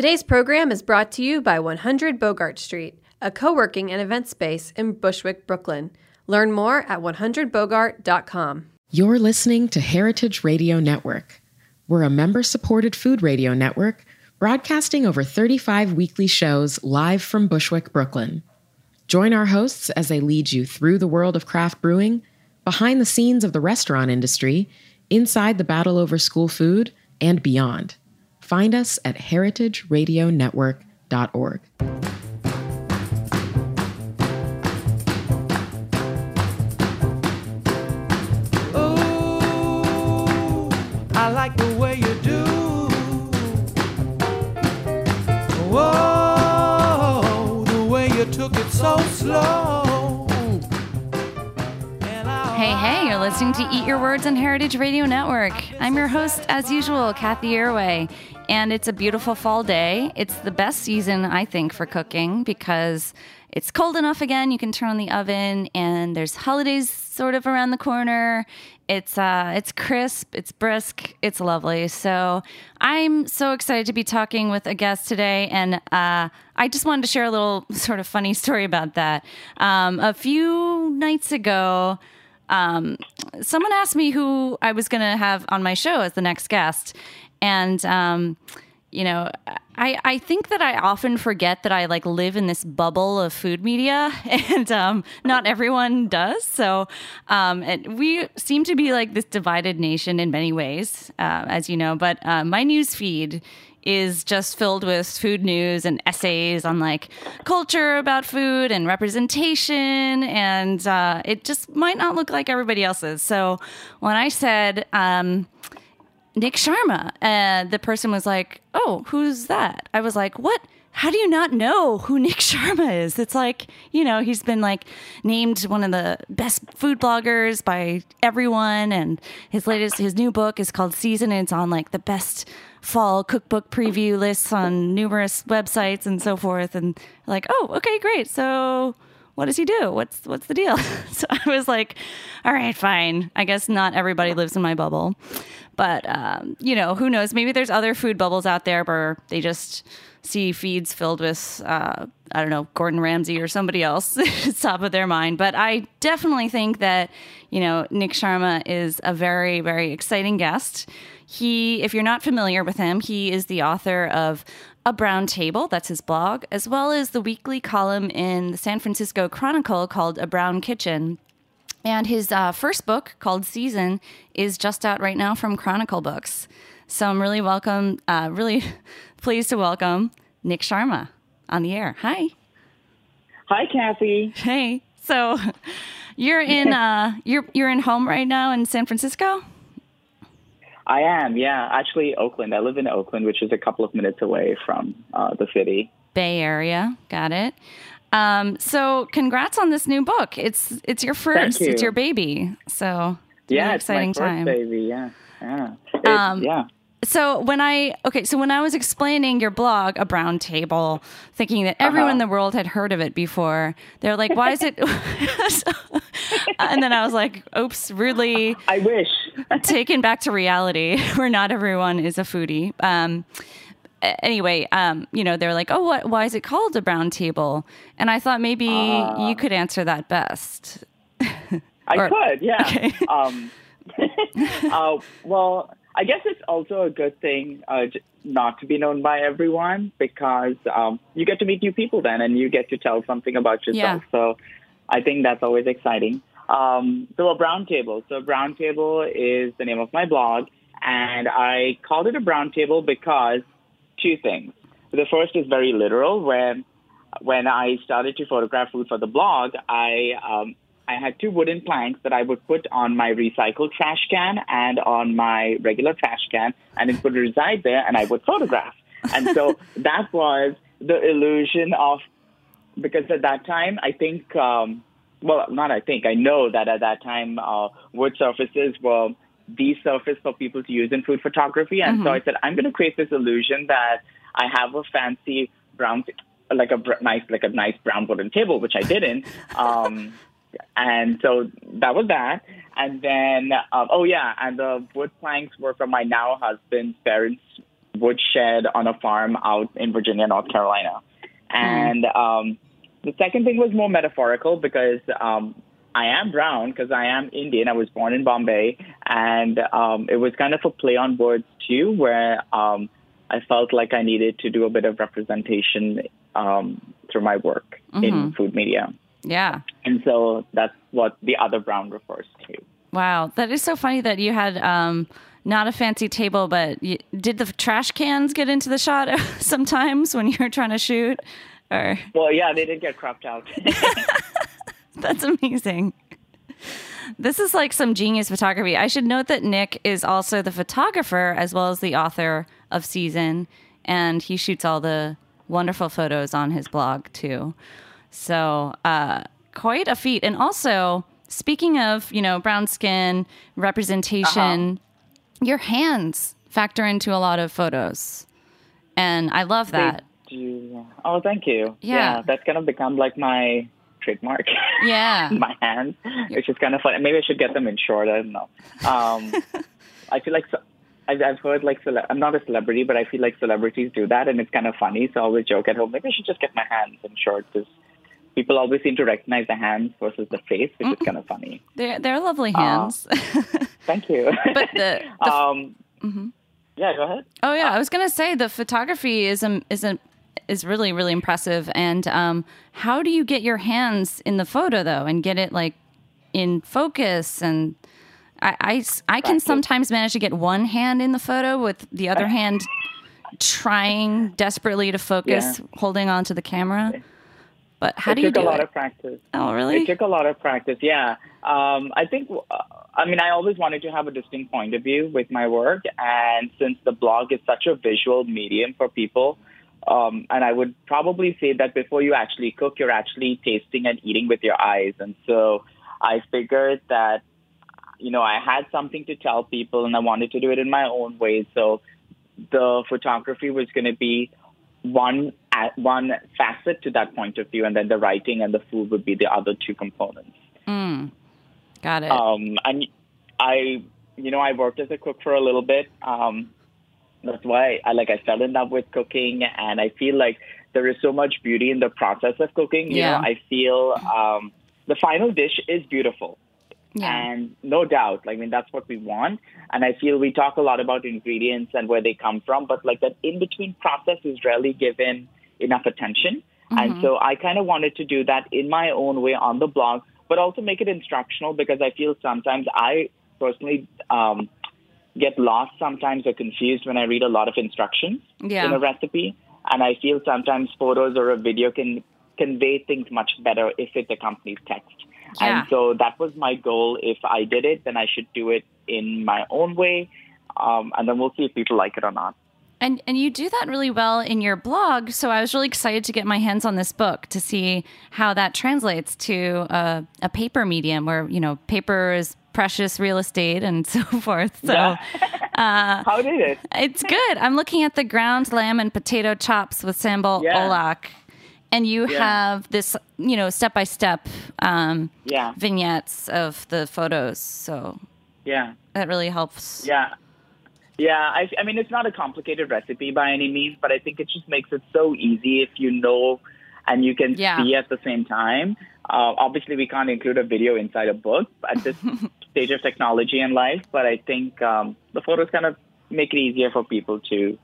Today's program is brought to you by 100 Bogart Street, a co working and event space in Bushwick, Brooklyn. Learn more at 100bogart.com. You're listening to Heritage Radio Network. We're a member supported food radio network broadcasting over 35 weekly shows live from Bushwick, Brooklyn. Join our hosts as they lead you through the world of craft brewing, behind the scenes of the restaurant industry, inside the battle over school food, and beyond. Find us at heritageradionetwork.org. Oh, I like the way you do. Whoa, the way you took it so slow. Hey, hey, you're listening to Eat Your Words on Heritage Radio Network. I'm your host, as usual, Cathy Erway. And it's a beautiful fall day. It's the best season, I think, for cooking because it's cold enough again. You can turn on the oven, and there's holidays sort of around the corner. It's uh, it's crisp, it's brisk, it's lovely. So I'm so excited to be talking with a guest today, and uh, I just wanted to share a little sort of funny story about that. Um, a few nights ago, um, someone asked me who I was going to have on my show as the next guest, and um, you know, I, I think that I often forget that I like live in this bubble of food media, and um, not everyone does. So, um, and we seem to be like this divided nation in many ways, uh, as you know. But uh, my news feed is just filled with food news and essays on like culture about food and representation, and uh, it just might not look like everybody else's. So, when I said, um, Nik Sharma. And the person was like, Oh, who's that? I was like, What? How do you not know who Nik Sharma is? It's like, you know, he's been like named one of the best food bloggers by everyone. And his latest, his new book is called Season. And it's on like the best fall cookbook preview lists on numerous websites and so forth. And like, oh, okay, great. So what does he do? What's what's the deal? so I was like, all right, fine. I guess not everybody lives in my bubble. But um, you know, who knows? Maybe there's other food bubbles out there where they just see feeds filled with uh, I don't know Gordon Ramsay or somebody else it's top of their mind. But I definitely think that you know Nik Sharma is a very very exciting guest. He, if you're not familiar with him, he is the author of A Brown Table, that's his blog, as well as the weekly column in the San Francisco Chronicle called A Brown Kitchen. And his uh, first book, called Season, is just out right now from Chronicle Books. So I'm really welcome, uh, really pleased to welcome Nik Sharma on the air. Hi. Hi, Cathy. Hey. So you're in uh, you're you're in home right now in San Francisco. I am, yeah. Actually, Oakland. I live in Oakland, which is a couple of minutes away from uh, the city. Bay Area. Got it. Um, so, congrats on this new book. It's it's your first. you. It's your baby. So, Yeah, really it's my exciting first time. baby. Yeah, yeah, It- Um, yeah. So when I okay, so when I was explaining your blog, a brown table, thinking that everyone in Uh-huh. the world had heard of it before, they're like, "Why is it?" and then I was like, "Oops, rudely I wish. taken back to reality, where not everyone is a foodie." Um, anyway, um, you know, they're like, "Oh, what? Why is it called a brown table?" And I thought maybe you could answer that best. I Or- could, yeah. okay. Um, uh, well, I guess it's also a good thing uh, not to be known by everyone because um, you get to meet new people then, and you get to tell something about yourself. So I think that's always exciting. Um, so a brown table. So brown table is the name of my blog, and I called it a brown table because two things. The first is very literal. When when I started to photograph food for the blog, I um, I had two wooden planks that I would put on my recycled trash can and on my regular trash can, and it would reside there, and I would photograph. And so that was the illusion of because at that time I think um, well not I think I know that at that time uh, wood surfaces were the surface for people to use in food photography, and so I said I'm going to create this illusion that I have a fancy brown like a br- nice like a nice brown wooden table, which I didn't. Um, and so that was that. And then, um, oh yeah, and the wood planks were from my now husband's parents' woodshed on a farm out in Virginia, North Carolina. And um, the second thing was more metaphorical because um, I am brown because I am Indian. I was born in Bombay, and um, it was kind of a play on words too, where um, I felt like I needed to do a bit of representation um, through my work in food media. Yeah. And so that's what the other brown refers to. Wow, that is so funny that you had um, not a fancy table, but you, did the trash cans get into the shot sometimes when you were trying to shoot? Or Well, yeah, they did get cropped out. that's amazing. This is like some genius photography. I should note that Nik is also the photographer as well as the author of Season, and he shoots all the wonderful photos on his blog too. So, uh, quite a feat. And also, speaking of, you know, brown skin representation, your hands factor into a lot of photos. And I love that. Oh, thank you. Yeah. that's kind of become like my trademark. Yeah. my hands, which is kind of funny. Maybe I should get them insured. I don't know. Um, I feel like so, I've, I've heard like cele- I'm not a celebrity, but I feel like celebrities do that, and it's kind of funny. So I always joke at home. Maybe I should just get my hands insured because people always seem to recognize the hands versus the face, which is kind of funny. They're, they're lovely hands. Thank you. but the, the um, yeah, go ahead. Oh yeah, I was gonna say the photography is um, is um, is really really impressive. And um, how do you get your hands in the photo though, and get it like in focus? And I I can sometimes manage to get one hand in the photo with the other hand trying desperately to focus, Yeah. holding on to the camera. But how it do you took a lot it? of practice. oh really? It took a lot of practice. Yeah. Um, I think, uh, I mean, I always wanted to have a distinct point of view with my work. And since the blog is such a visual medium for people, um, and I would probably say that before you actually cook, you're actually tasting and eating with your eyes. And so I figured that, you know, I had something to tell people and I wanted to do it in my own way. So the photography was going to be one one facet to that point of view, and then the writing and the food would be the other two components. Got it. Um, and I, you know, I worked as a cook for a little bit. Um, that's why I like I fell in love with cooking, and I feel like there is so much beauty in the process of cooking. You Yeah. know, I feel um, the final dish is beautiful. yeah. And no doubt, like, I mean, that's what we want. And I feel we talk a lot about ingredients and where they come from, but like that in between process is rarely given enough attention. And so I kind of wanted to do that in my own way on the blog, but also make it instructional because I feel sometimes I personally um, get lost sometimes or confused when I read a lot of instructions Yeah. in a recipe. And I feel sometimes photos or a video can convey things much better if it accompanies text. Yeah. And so that was my goal. If I did it, then I should do it in my own way. Um, and then we'll see if people like it or not. And and you do that really well in your blog. So I was really excited to get my hands on this book to see how that translates to a, a paper medium, where you know paper is precious real estate and so forth. So uh, How did it? it's good. I'm looking at the ground lamb and potato chops with sambal Yeah. oelek, and you Yeah. have this you know step by step Yeah. vignettes of the photos. So Yeah. that really helps. Yeah. Yeah, I, I mean, it's not a complicated recipe by any means, but I think it just makes it so easy if you know and you can Yeah. see at the same time. Uh, obviously, we can't include a video inside a book at this stage of technology and life, but I think um, the photos kind of make it easier for people to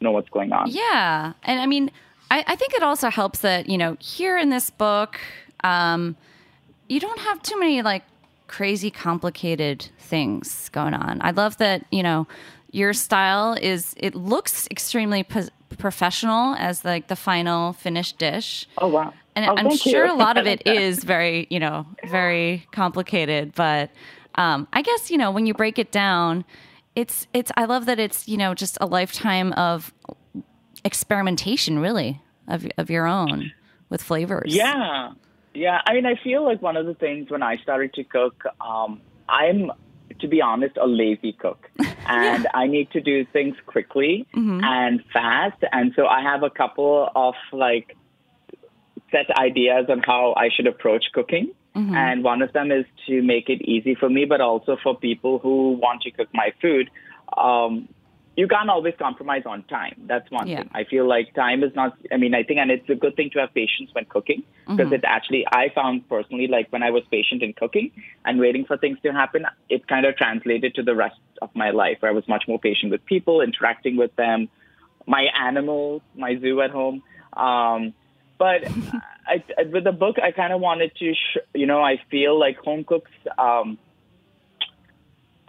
know what's going on. Yeah. And I mean, I, I think it also helps that, you know, here in this book, um, you don't have too many like crazy complicated things going on. I love that, you know, your style is, it looks extremely po- professional as like the final finished dish. Oh, wow. And Oh, I'm sure a lot of it is very, you know, very complicated. But um, I guess you know when you break it down, it's it's. I love that it's you know just a lifetime of experimentation, really, of of your own with flavors. Yeah, yeah. I mean, I feel like one of the things when I started to cook, um, I'm, to be honest, a lazy cook, and I need to do things quickly and fast, and so I have a couple of like set ideas on how I should approach cooking. And one of them is to make it easy for me, but also for people who want to cook my food. Um, you can't always compromise on time. That's one Yeah. thing. I feel like time is not, I mean, I think, and it's a good thing to have patience when cooking because it actually, I found personally, like when I was patient in cooking and waiting for things to happen, it kind of translated to the rest of my life where I was much more patient with people, interacting with them, my animals, my zoo at home. Um, but I, I, with the book, I kind of wanted to, sh- you know, I feel like home cooks, um,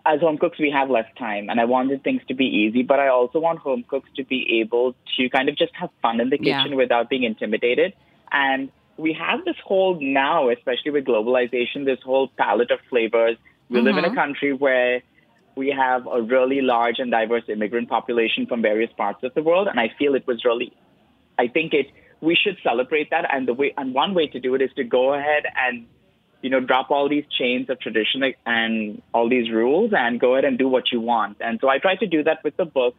as home cooks, we have less time, and I wanted things to be easy, but I also want home cooks to be able to kind of just have fun in the Yeah. kitchen without being intimidated. And we have this whole now, especially with globalization, this whole palette of flavors. We live in a mm-hmm. country where we have a really large and diverse immigrant population from various parts of the world, and I feel it was really I think it we should celebrate that and the way and one way to do it is to go ahead and you know drop all these chains of tradition and all these rules and go ahead and do what you want. And so I try to do that with the book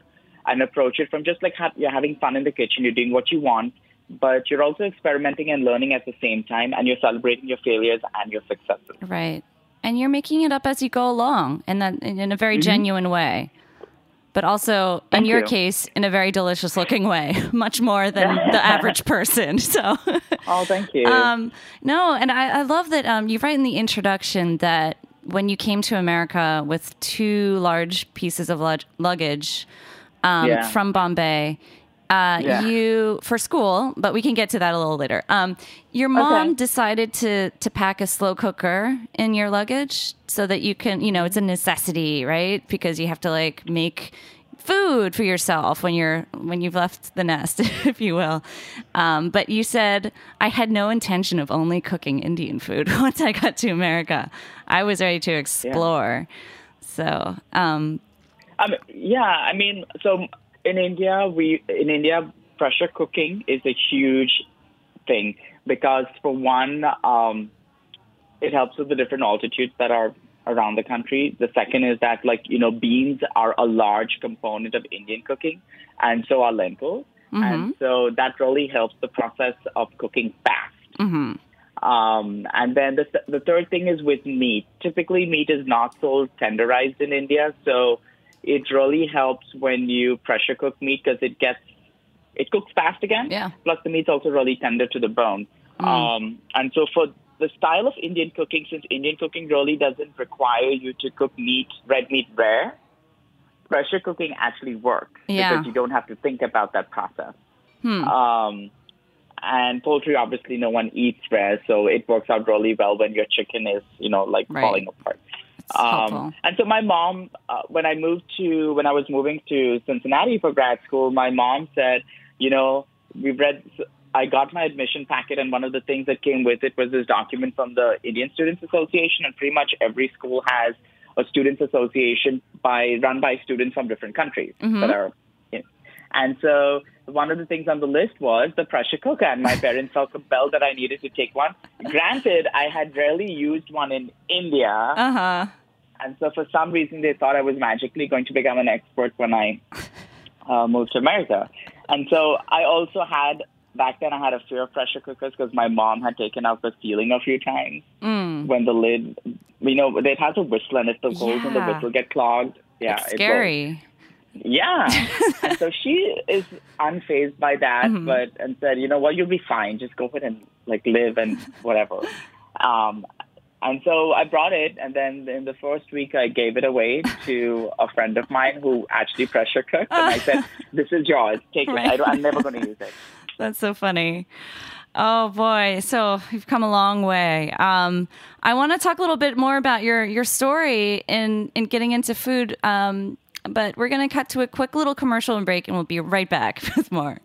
and approach it from just like ha- you're having fun in the kitchen, you're doing what you want, but you're also experimenting and learning at the same time and you're celebrating your failures and your successes. Right. And you're making it up as you go along and that in a very mm-hmm. genuine way. But also, in your you. case, in a very delicious looking way, much more than the average person. So, Oh, thank you. um, no, and I, I love that um, you write in the introduction that when you came to America with two large pieces of lug- luggage um, Yeah. from Bombay, uh, Yeah. you for school, but we can get to that a little later. Um, your mom Okay. decided to to pack a slow cooker in your luggage so that you can, you know, it's a necessity, right? Because you have to like make food for yourself when you're when you've left the nest, if you will. Um, but you said I had no intention of only cooking Indian food once I got to America. I was ready to explore. So, um, Um, yeah, I mean, so in India, we in India, pressure cooking is a huge thing because for one, um, it helps with the different altitudes that are around the country. The second is that like you know beans are a large component of Indian cooking, and so are lentils, and so that really helps the process of cooking fast. Um, and then the, the third thing is with meat. Typically, meat is not so tenderized in India, so it really helps when you pressure cook meat because it gets it cooks fast again. Yeah. Plus, the meat's also really tender to the bone. Um, and so, for the style of Indian cooking, since Indian cooking really doesn't require you to cook meat, red meat rare, pressure cooking actually works Yeah. because you don't have to think about that process. Um, and poultry, obviously, no one eats rare, so it works out really well when your chicken is, you know, like Right. falling apart. Um, and so my mom, uh, when I moved to, when I was moving to Cincinnati for grad school, my mom said, you know, we've read, I got my admission packet, and one of the things that came with it was this document from the Indian Students Association, and pretty much every school has a students association by run by students from different countries that are in. And so one of the things on the list was the pressure cooker, and my parents felt compelled that I needed to take one. Granted, I had rarely used one in India, uh huh. And so for some reason they thought I was magically going to become an expert when I uh, moved to America. And so I also had back then I had a fear of pressure cookers because my mom had taken out the ceiling a few times when the lid, you know, it has a whistle, and if the holes in the whistle get clogged, yeah, It's scary. yeah. and so she is unfazed by that, Mm-hmm. but and said, you know what, you'll be fine. Just go ahead and like live and whatever. Um, and so I brought it, and then in the first week, I gave it away to a friend of mine who actually pressure cooked, and I said, "This is yours. Take it. I am never going to use it." That's so funny. Oh boy, so you've come a long way. Um, I want to talk a little bit more about your your story in in getting into food. Um, but we're going to cut to a quick little commercial and break, and we'll be right back with more.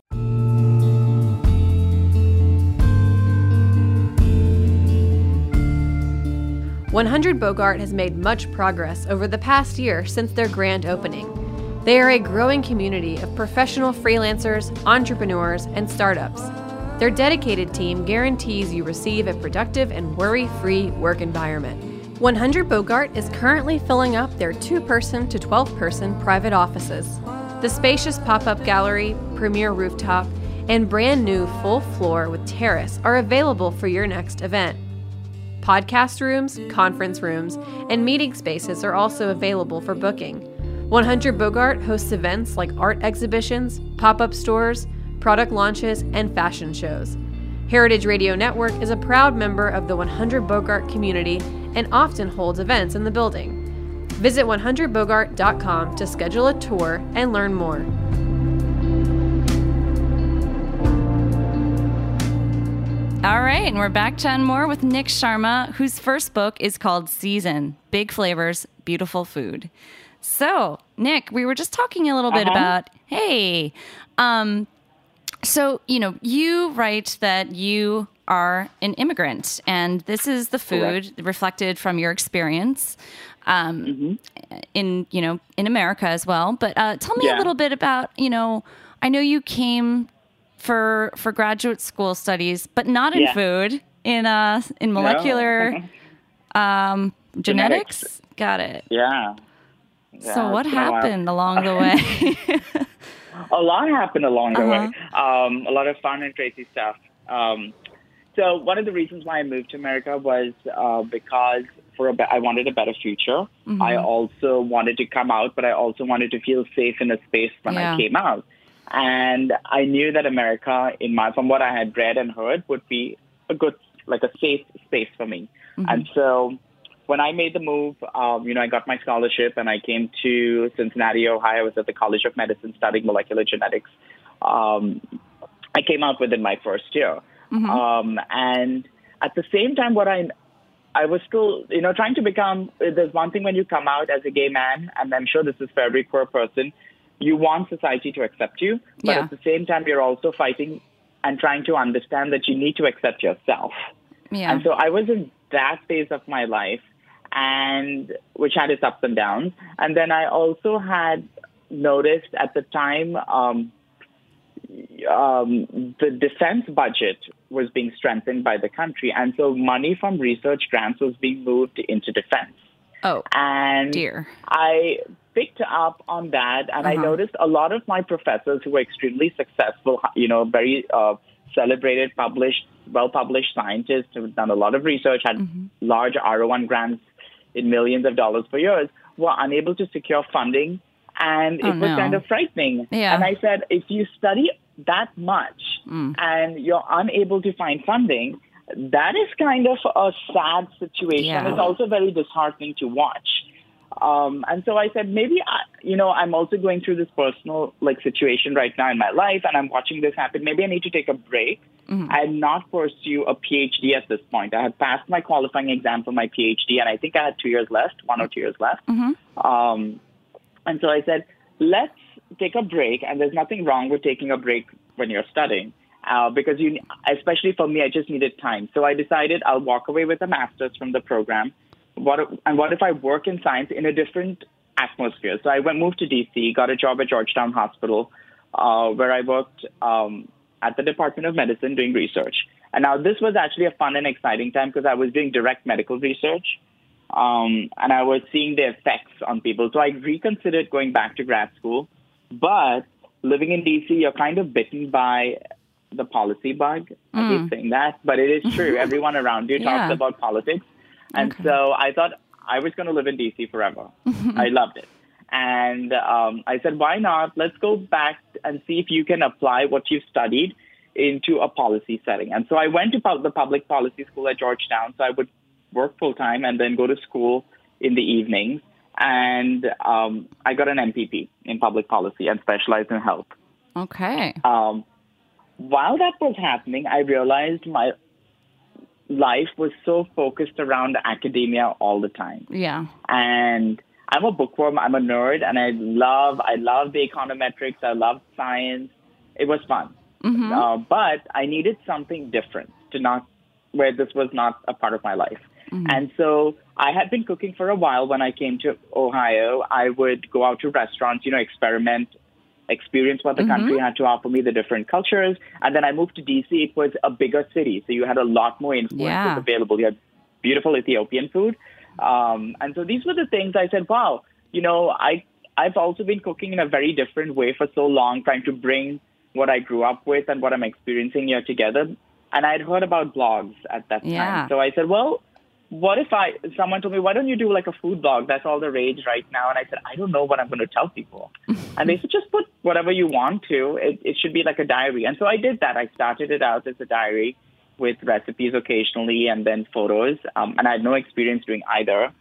100 Bogart has made much progress over the past year since their grand opening. They are a growing community of professional freelancers, entrepreneurs, and startups. Their dedicated team guarantees you receive a productive and worry free work environment. 100 Bogart is currently filling up their two person to 12 person private offices. The spacious pop up gallery, premier rooftop, and brand new full floor with terrace are available for your next event. Podcast rooms, conference rooms, and meeting spaces are also available for booking. 100 Bogart hosts events like art exhibitions, pop up stores, product launches, and fashion shows. Heritage Radio Network is a proud member of the 100 Bogart community and often holds events in the building. Visit 100bogart.com to schedule a tour and learn more. All right, and we're back to more with Nik Sharma, whose first book is called Season Big Flavors, Beautiful Food. So, Nik, we were just talking a little bit Uh-huh. about, hey, um, so, you know, you write that you are an immigrant, and this is the food reflected from your experience um, Mm-hmm. in, you know, in America as well. But uh, tell me a little bit about, you know, I know you came for for graduate school studies, but not in Yeah. food, in uh, in molecular um, genetics. Genetics. Got it. Yeah. so what it's been a while. happened along the way? a lot happened along the way. Uh-huh. Um, a lot of fun and crazy stuff. Um, so one of the reasons why I moved to America was uh, because for a be- I wanted a better future. Mm-hmm. I also wanted to come out, but I also wanted to feel safe in a space when Yeah. I came out. And I knew that America, in my from what I had read and heard, would be a good, like a safe space for me. Mm-hmm. And so when I made the move, um, you know, I got my scholarship and I came to Cincinnati, Ohio. I was at the College of Medicine studying molecular genetics. Um, I came out within my first year. Um, and at the same time, what I I was still, you know, trying to become. There's one thing when you come out as a gay man, and I'm sure this is for every queer person. You want society to accept you, but Yeah. at the same time, you're also fighting and trying to understand that you need to accept yourself. yeah. And so I was in that phase of my life, and which had its ups and downs. And then I also had noticed at the time um, um, the defense budget was being strengthened by the country, and so money from research grants was being moved into defense. oh, And dear. I picked up on that, and I Uh-huh. noticed a lot of my professors who were extremely successful, you know, very uh, celebrated, published, well published scientists who've done a lot of research, had Mm-hmm. large R01 grants in millions of dollars for years, were unable to secure funding. And Oh, it was no. kind of frightening. Yeah. And I said, if you study that much Mm. and you're unable to find funding, that is kind of a sad situation. Yeah. It's also very disheartening to watch. Um, and so I said, maybe, I, you know, I'm also going through this personal like situation right now in my life, and I'm watching this happen. Maybe I need to take a break and not pursue a PhD at this point. I had passed my qualifying exam for my PhD, and I think I had two years left, one or two years left. Um, and so I said, let's take a break. And there's nothing wrong with taking a break when you're studying. Uh, because you, especially for me, I just needed time. So I decided I'll walk away with a master's from the program. What and what if I work in science in a different atmosphere? So I went moved to DC, got a job at Georgetown Hospital, uh, where I worked um, at the Department of Medicine doing research. And now this was actually a fun and exciting time because I was doing direct medical research um, and I was seeing the effects on people. So I reconsidered going back to grad school, but living in DC, you're kind of bitten by the policy bug. I hate saying that, but it is true. Everyone around you Mm. Yeah. talks about politics, and Okay. so I thought I was going to live in DC forever. I loved it. And um, I said, why not? Let's go back and see if you can apply what you've studied into a policy setting. And so I went to the public policy school at Georgetown. So I would work full time and then go to school in the evenings. And um, I got an MPP in public policy and specialized in health. Okay. Um, while that was happening, I realized my life was so focused around academia all the time Yeah. and I'm a bookworm. I'm a nerd, and I love I love the econometrics. I love science. It was fun, uh, but I needed something different to not where this was not a part of my life. And so I had been cooking for a while. When I came to Ohio, I would go out to restaurants, you know, experiment, experience what the country had to offer me, the different cultures. And then I moved to DC. It was a bigger city, so you had a lot more influences Yeah. available. You had beautiful Ethiopian food. Um, and so these were the things I said, wow, you know, I, I've also been cooking in a very different way for so long, trying to bring what I grew up with and what I'm experiencing here together. And I'd heard about blogs at that Yeah. time. So I said, well, what if I someone told me, why don't you do like a food blog? That's all the rage right now. And I said, I don't know what I'm going to tell people. and they said, just put whatever you want to. It, it should be like a diary. And so I did that. I started it out as a diary with recipes occasionally and then photos. Um, and I had no experience doing either.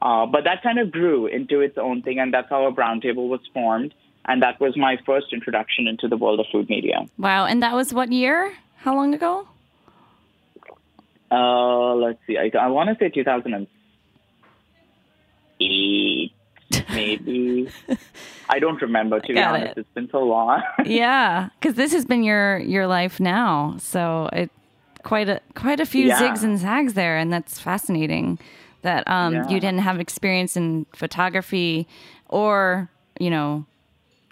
Uh, but that kind of grew into its own thing, and that's how a brown table was formed. And that was my first introduction into the world of food media. Wow. And that was what year? How long ago? Uh, let's see. I, I want to say 2008, maybe. I don't remember. To be honest, it. it's been so long. yeah, because this has been your your life now, so it quite a quite a few Yeah. zigs and zags there, and that's fascinating. That um, Yeah. you didn't have experience in photography or you know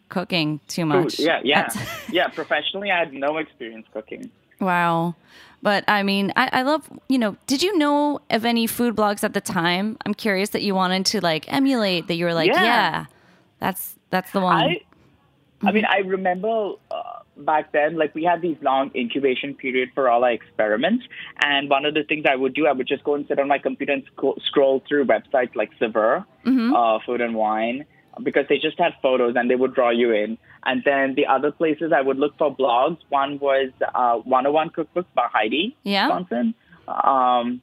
cooking too Food, much. yeah, yeah, yeah. Professionally, I had no experience cooking. Wow. But I mean, I, I love, you know, did you know of any food blogs at the time? I'm curious that you wanted to like emulate, that you were like, yeah, Yeah. that's that's the one. I, I mean, I remember uh, back then, like we had these long incubation period for all our experiments, and one of the things I would do, I would just go and sit on my computer and sc- scroll through websites like Saveur, uh, Food and Wine, because they just had photos and they would draw you in. And then the other places I would look for blogs. One was uh, 101 Cookbooks by Heidi Yeah. Swanson. Um,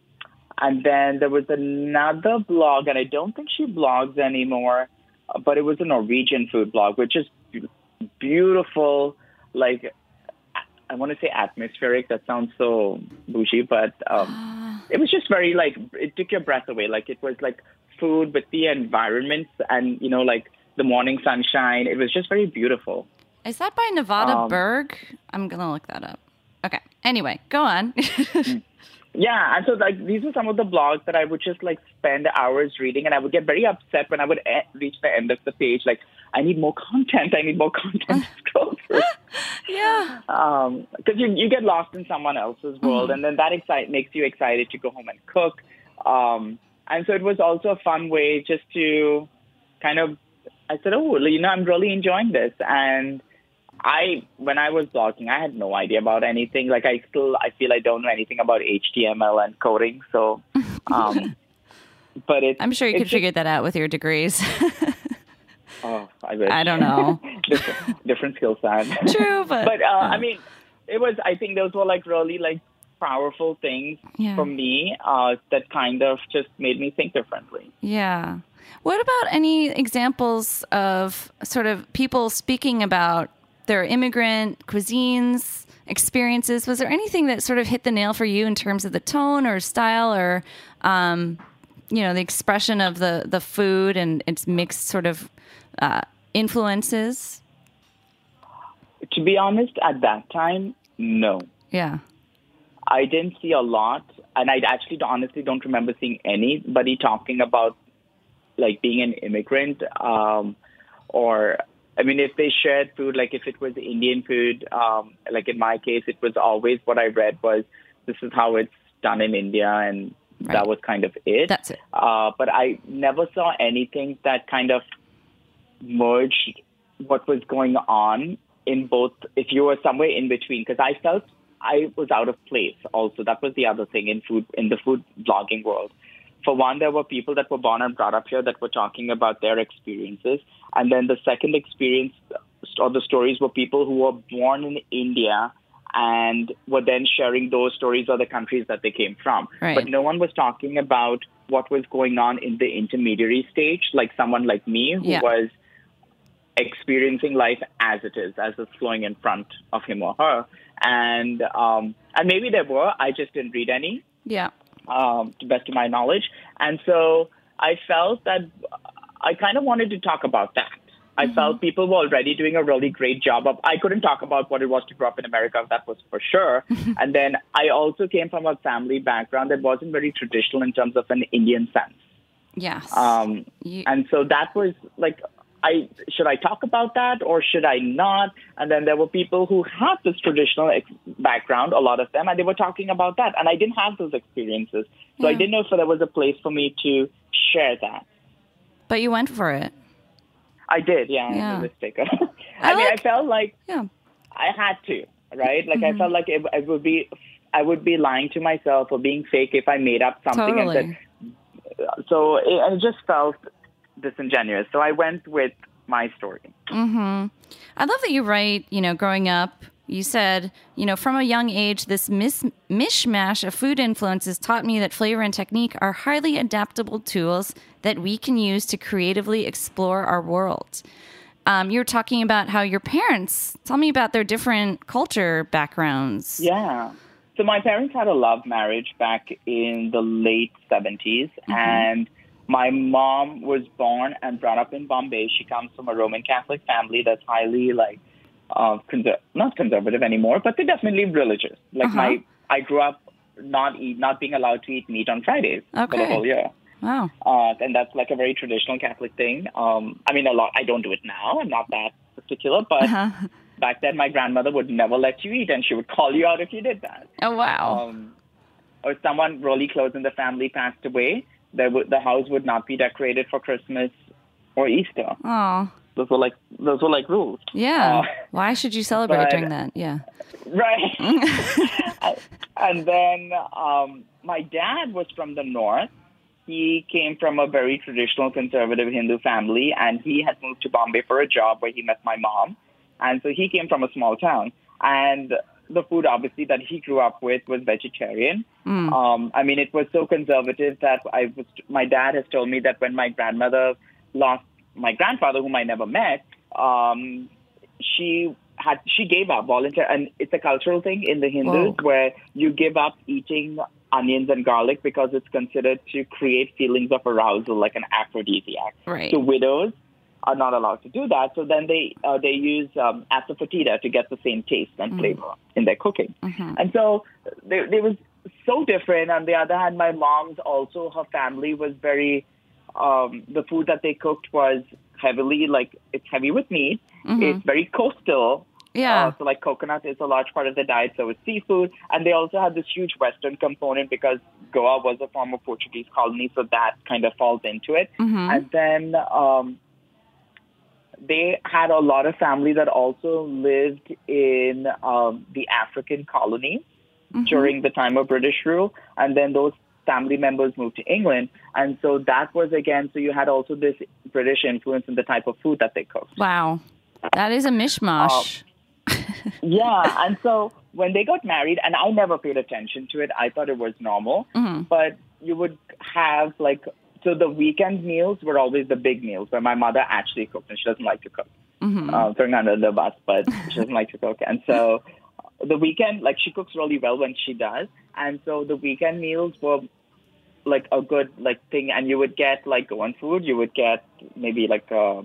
and then there was another blog, and I don't think she blogs anymore, but it was a Norwegian food blog, which is beautiful, like I want to say atmospheric. That sounds so bougie, but um, it was just very like it took your breath away. Like it was like food with the environment and you know like the morning sunshine. It was just very beautiful. Is that by Nevada Um, Berg? I'm going to look that up. Okay. Anyway, go on. Yeah, and so like these were some of the blogs that I would just like spend hours reading, and I would get very upset when I would e- reach the end of the page. Like, I need more content. I need more content scroll through. yeah. because you you get lost in someone else's world, and then that excite makes you excited to go home and cook. Um, and so it was also a fun way just to kind of. I said, oh, you know, I'm really enjoying this, and I when I was blogging, I had no idea about anything. Like I still, I feel I don't know anything about HTML and coding. So, um, but it's I'm sure you could just- figure that out with your degrees. Oh, I wish. I don't know. different, different skill set. True, but, but uh, I mean, it was. I think those were like really like powerful things Yeah. for me uh, that kind of just made me think differently. Yeah. What about any examples of sort of people speaking about their immigrant cuisines, experiences? Was there anything that sort of hit the nail for you in terms of the tone or style or, um, you know, the expression of the, the food and its mixed sort of uh, influences? To be honest, at that time, no. Yeah. I didn't see a lot, and I actually honestly don't remember seeing anybody talking about like being an immigrant, um, or I mean, if they shared food, like if it was Indian food, um, like in my case, it was always what I read was this is how it's done in India, and Right. that was kind of it. That's it. Uh, but I never saw anything that kind of merged what was going on in both. If you were somewhere in between, because I felt I was out of place. Also, that was the other thing in food in the food blogging world. For one, there were people that were born and brought up here that were talking about their experiences, and then the second experience or the stories were people who were born in India and were then sharing those stories or the countries that they came from. Right. But no one was talking about what was going on in the intermediary stage, like someone like me who Yeah. was experiencing life as it is, as it's flowing in front of him or her. And um, and maybe there were, I just didn't read any Yeah. Um, to best of my knowledge. And so I felt that I kind of wanted to talk about that. I felt people were already doing a really great job of. I couldn't talk about what it was to grow up in America, that was for sure. and then I also came from a family background that wasn't very traditional in terms of an Indian sense. Yes. Um, You- and so that was like, I should I talk about that or should I not? And then there were people who had this traditional ex- background, a lot of them, and they were talking about that, and I didn't have those experiences, so I didn't know if there was a place for me to share that. but you went for it. I did, yeah, Yeah. I I, mean, I felt like Yeah. I had to, right? Like I mm-hmm. felt like it, it would be I would be lying to myself or being fake if I made up something Totally. and said. So it, it just felt disingenuous. So I went with my story. I love that you write, you know, growing up, you said, you know, from a young age, this mis- mishmash of food influences taught me that flavor and technique are highly adaptable tools that we can use to creatively explore our world. Um, you were talking about how your parents, tell me about their different culture backgrounds. Yeah. So my parents had a love marriage back in the late 70s, and my mom was born and brought up in Bombay. She comes from a Roman Catholic family that's highly like uh, conser- not conservative anymore, but they're definitely religious. Like Uh-huh. my, I grew up not eat, not being allowed to eat meat on Fridays for the Okay. whole year. Wow. Uh, and that's like a very traditional Catholic thing. Um, I mean, a lot. I don't do it now. I'm not that particular, but Uh-huh. back then, my grandmother would never let you eat, and she would call you out if you did that. Oh, wow. Um, or someone really close in the family passed away, there would, the house would not be decorated for Christmas or Easter. Oh, Those were like those were like rules. yeah. Uh, Why should you celebrate but- during that? Yeah. Right. and then um, my dad was from the north. He came from a very traditional conservative Hindu family, and he had moved to Bombay for a job where he met my mom. And so he came from a small town. And the food, obviously, that he grew up with was vegetarian. Um, I mean, it was so conservative that I was. My dad has told me that when my grandmother lost my grandfather, whom I never met, um, she had she gave up volunteer, and it's a cultural thing in the Hindus Whoa. where you give up eating onions and garlic because it's considered to create feelings of arousal, like an aphrodisiac. Right. So widows are not allowed to do that. So then they uh, they use um, asafoetida to get the same taste and flavor in their cooking. And so they, they was so different. On the other hand, my mom's also her family was very um, the food that they cooked was heavily like it's heavy with meat. It's very coastal. Yeah. Uh, so like coconut is a large part of the diet, so it's seafood. And they also have this huge Western component because Goa was a former Portuguese colony, so that kind of falls into it. And then um, they had a lot of family that also lived in um, the African colonies mm-hmm. during the time of British rule. And then those family members moved to England. And so that was again, so you had also this British influence in the type of food that they cooked. Wow. That is a mishmash. Um, yeah, and so when they got married, and I never paid attention to it, I thought it was normal. Mm-hmm. But you would have like, so the weekend meals were always the big meals where my mother actually cooked, and she doesn't like to cook. Uh, throwing under the bus, but she doesn't like to cook. And so the weekend, like she cooks really well when she does, and so the weekend meals were like a good like thing, and you would get like Goan food, you would get maybe like uh,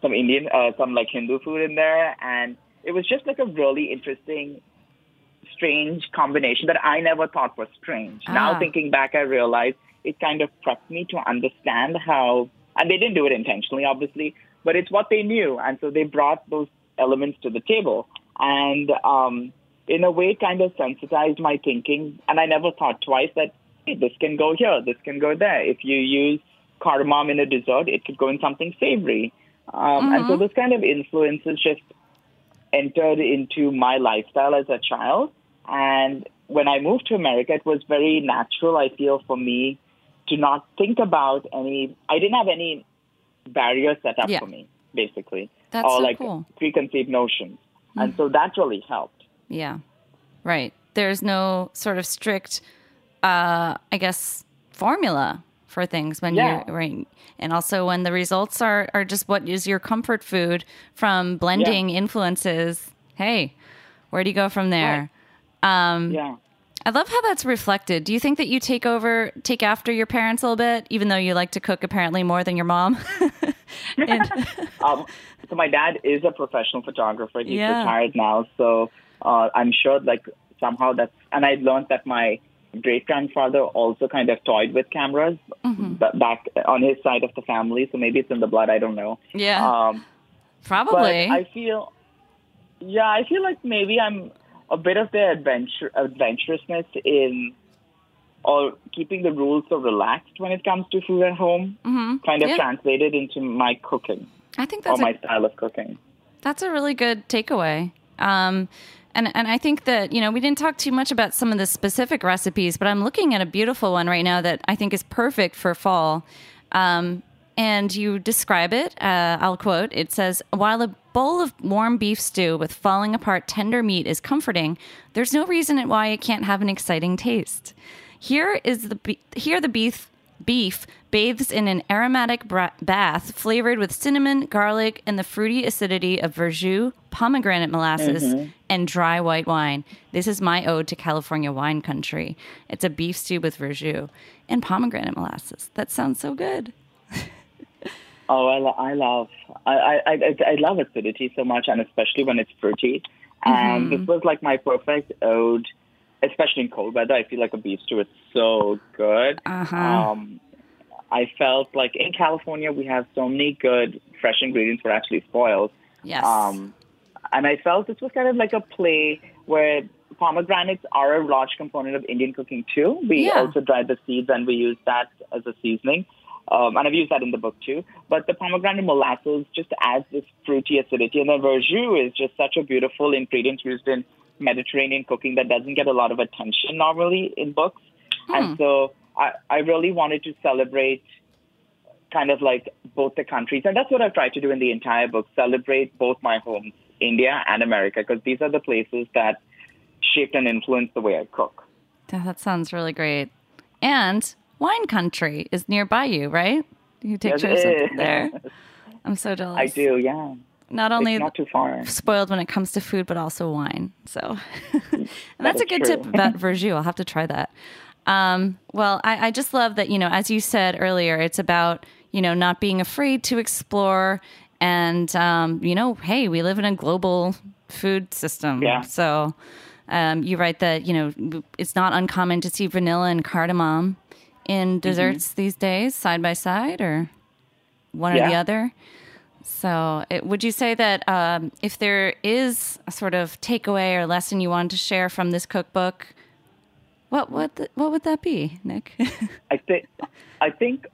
some Indian, uh, some like Hindu food in there, and it was just like a really interesting, strange combination that I never thought was strange. Ah. Now thinking back, I realized it kind of prepped me to understand how, and they didn't do it intentionally, obviously, but it's what they knew, and so they brought those elements to the table, and um, in a way, kind of sensitized my thinking, and I never thought twice that hey, this can go here, this can go there. If you use cardamom in a dessert, it could go in something savory. Um, And so those kind of influences just entered into my lifestyle as a child. And when I moved to America, it was very natural, I feel, for me to not think about any, I didn't have any barriers set up Yeah. for me, basically, That's or so like cool. preconceived notions. And so that really helped. Yeah. Right. There's no sort of strict, uh, I guess, formula for things when Yeah. you're right. And also when the results are, are just what is your comfort food from blending influences. Hey, where do you go from there? Um, Yeah. I love how that's reflected. Do you think that you take over, take after your parents a little bit, even though you like to cook apparently more than your mom? And- um, so my dad is a professional photographer. He's Yeah. retired now, so uh, I'm sure like somehow that's. And I learned that my great grandfather also kind of toyed with cameras Mm-hmm. ba- back on his side of the family. So maybe it's in the blood. I don't know. yeah, Um, but probably. I feel, yeah, I feel like maybe I'm a bit of their adventure adventurousness in. Or keeping the rules so relaxed when it comes to food at home, Mhm. kind of Yeah. translated into my cooking I think or that's a my style of cooking. That's a really good takeaway. Um, And and I think that you know we didn't talk too much about some of the specific recipes, but I'm looking at a beautiful one right now that I think is perfect for fall. Um, and you describe it. Uh, I'll quote. It says, "While a bowl of warm beef stew with falling apart tender meat is comforting, there's no reason why it can't have an exciting taste. Here is the be- here the beef beef bathes in an aromatic bra- bath flavored with cinnamon, garlic, and the fruity acidity of verjus, pomegranate molasses, and dry white wine. This is my ode to California wine country. It's a beef stew with verjus and pomegranate molasses. That sounds so good. Oh, I, lo- I love I, I I I love acidity so much, and especially when it's fruity. And this was like my perfect ode, especially in cold weather. I feel like a beef stew is so good. Uh-huh. Um, I felt like in California we have so many good fresh ingredients were actually spoiled. Yes. Um, and I felt this was kind of like a play where pomegranates are a large component of Indian cooking too. We Yeah. also dried the seeds and we use that as a seasoning. Um, and I've used that in the book too. But the pomegranate molasses just adds this fruity acidity. And the verjus is just such a beautiful ingredient used in Mediterranean cooking that doesn't get a lot of attention normally in books. And so I, I really wanted to celebrate kind of like both the countries. And that's what I've tried to do in the entire book celebrate both my homes, India and America, because these are the places that shaped and influenced the way I cook. That sounds really great. And wine country is nearby you, right? You take Yes, trips it up is. there. I'm so jealous. I do, yeah. Not only It's not too far. spoiled when it comes to food, but also wine. So, and that's a good true. tip about verjus. I'll have to try that. Um, well, I, I just love that, you know, as you said earlier, it's about, you know, not being afraid to explore. And, um, you know, hey, we live in a global food system. Yeah. So um, you write that, you know, it's not uncommon to see vanilla and cardamom in desserts these days, side by side, or one or the other. So, it, would you say that um, if there is a sort of takeaway or lesson you wanted to share from this cookbook, what what th- what would that be, Nik? I think I think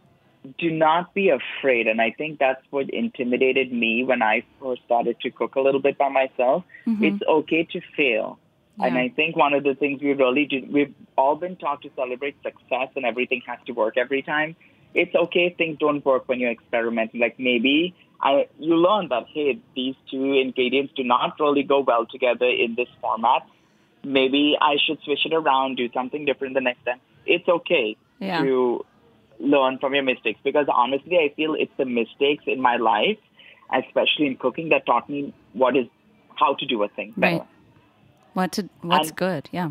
do not be afraid and I think that's what intimidated me when I first started to cook a little bit by myself. It's okay to fail. And I think one of the things we really do we've all been taught to celebrate success and everything has to work every time. It's okay if things don't work when you're experimenting. Like maybe I you learn that hey, these two ingredients do not really go well together in this format. Maybe I should switch it around, do something different the next time. It's okay Yeah. to learn from your mistakes because honestly, I feel it's the mistakes in my life, especially in cooking, that taught me what is how to do a thing better. right. What to what's And- good? Yeah.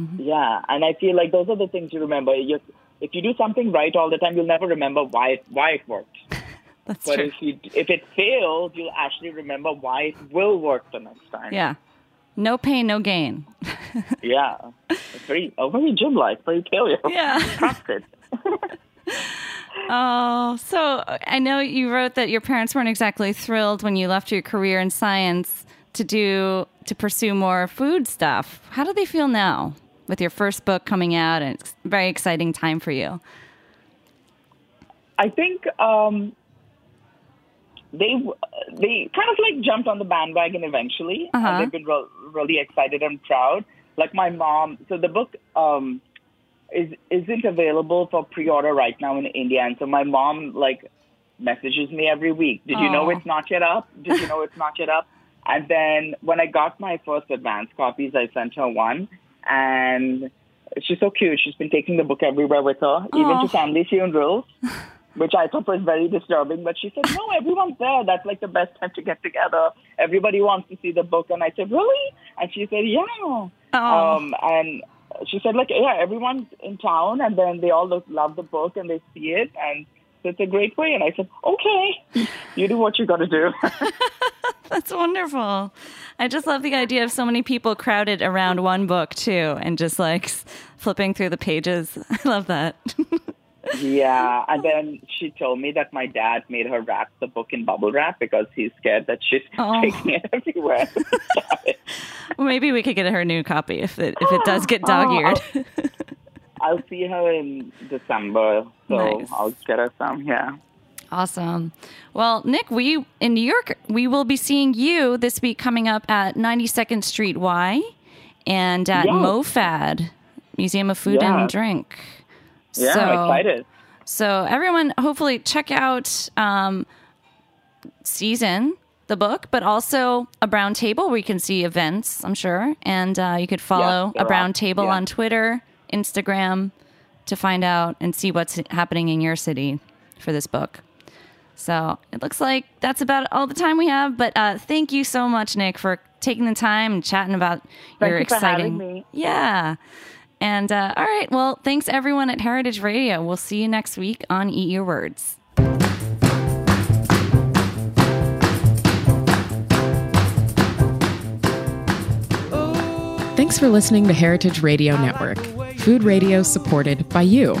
Mm-hmm. Yeah, and I feel like those are the things you remember. You, if you do something right all the time, you'll never remember why it, why it worked. That's But true. if you if it fails, you'll actually remember why it will work the next time. Yeah. No pain, no gain. yeah. It's very a very gym like, very paleo. Yeah. Trusted. Oh, so I know you wrote that your parents weren't exactly thrilled when you left your career in science to do to pursue more food stuff. How do they feel now with your first book coming out and it's a very exciting time for you? I think um, they they kind of like jumped on the bandwagon eventually, Uh-huh. and they've been re- really excited and proud. Like my mom, so the book um, is isn't available for pre-order right now in India, and so my mom like messages me every week. Did you know it's not yet up? Did you know it's not yet up? And then when I got my first advance copies, I sent her one, and she's so cute. She's been taking the book everywhere with her, even to family funerals which I thought was very disturbing. But she said, no, everyone's there. That's like the best time to get together. Everybody wants to see the book. And I said, really? And she said, yeah. Um, and she said, like, yeah, everyone's in town, and then they all look, love the book and they see it, and so it's a great way. And I said, okay, you do what you got to do. That's wonderful. I just love the idea of so many people crowded around one book too and just like flipping through the pages. I love that. yeah. And then she told me that my dad made her wrap the book in bubble wrap because he's scared that she's Oh. taking it everywhere. Well, Maybe we could get her a new copy if it if it does get oh, dog eared. I'll see her in December, so Nice. I'll get her some. Yeah. Awesome. Well, Nik, we in New York, we will be seeing you this week coming up at 92nd Street Y and at Yeah. MoFad, Museum of Food Yeah. and Drink. Yeah, so, I'm excited. So everyone, hopefully, check out um, Season, the book, but also a brown table where you can see events. I'm sure, and uh, you could follow a brown table Yeah. on Twitter, Instagram, to find out and see what's happening in your city for this book. So it looks like that's about all the time we have. But uh, thank you so much, Nik, for taking the time and chatting about Thank your you exciting. having me. Yeah. And uh, all right, well, thanks everyone at Heritage Radio. We'll see you next week on Eat Your Words. Thanks for listening to Heritage Radio Network, food radio supported by you.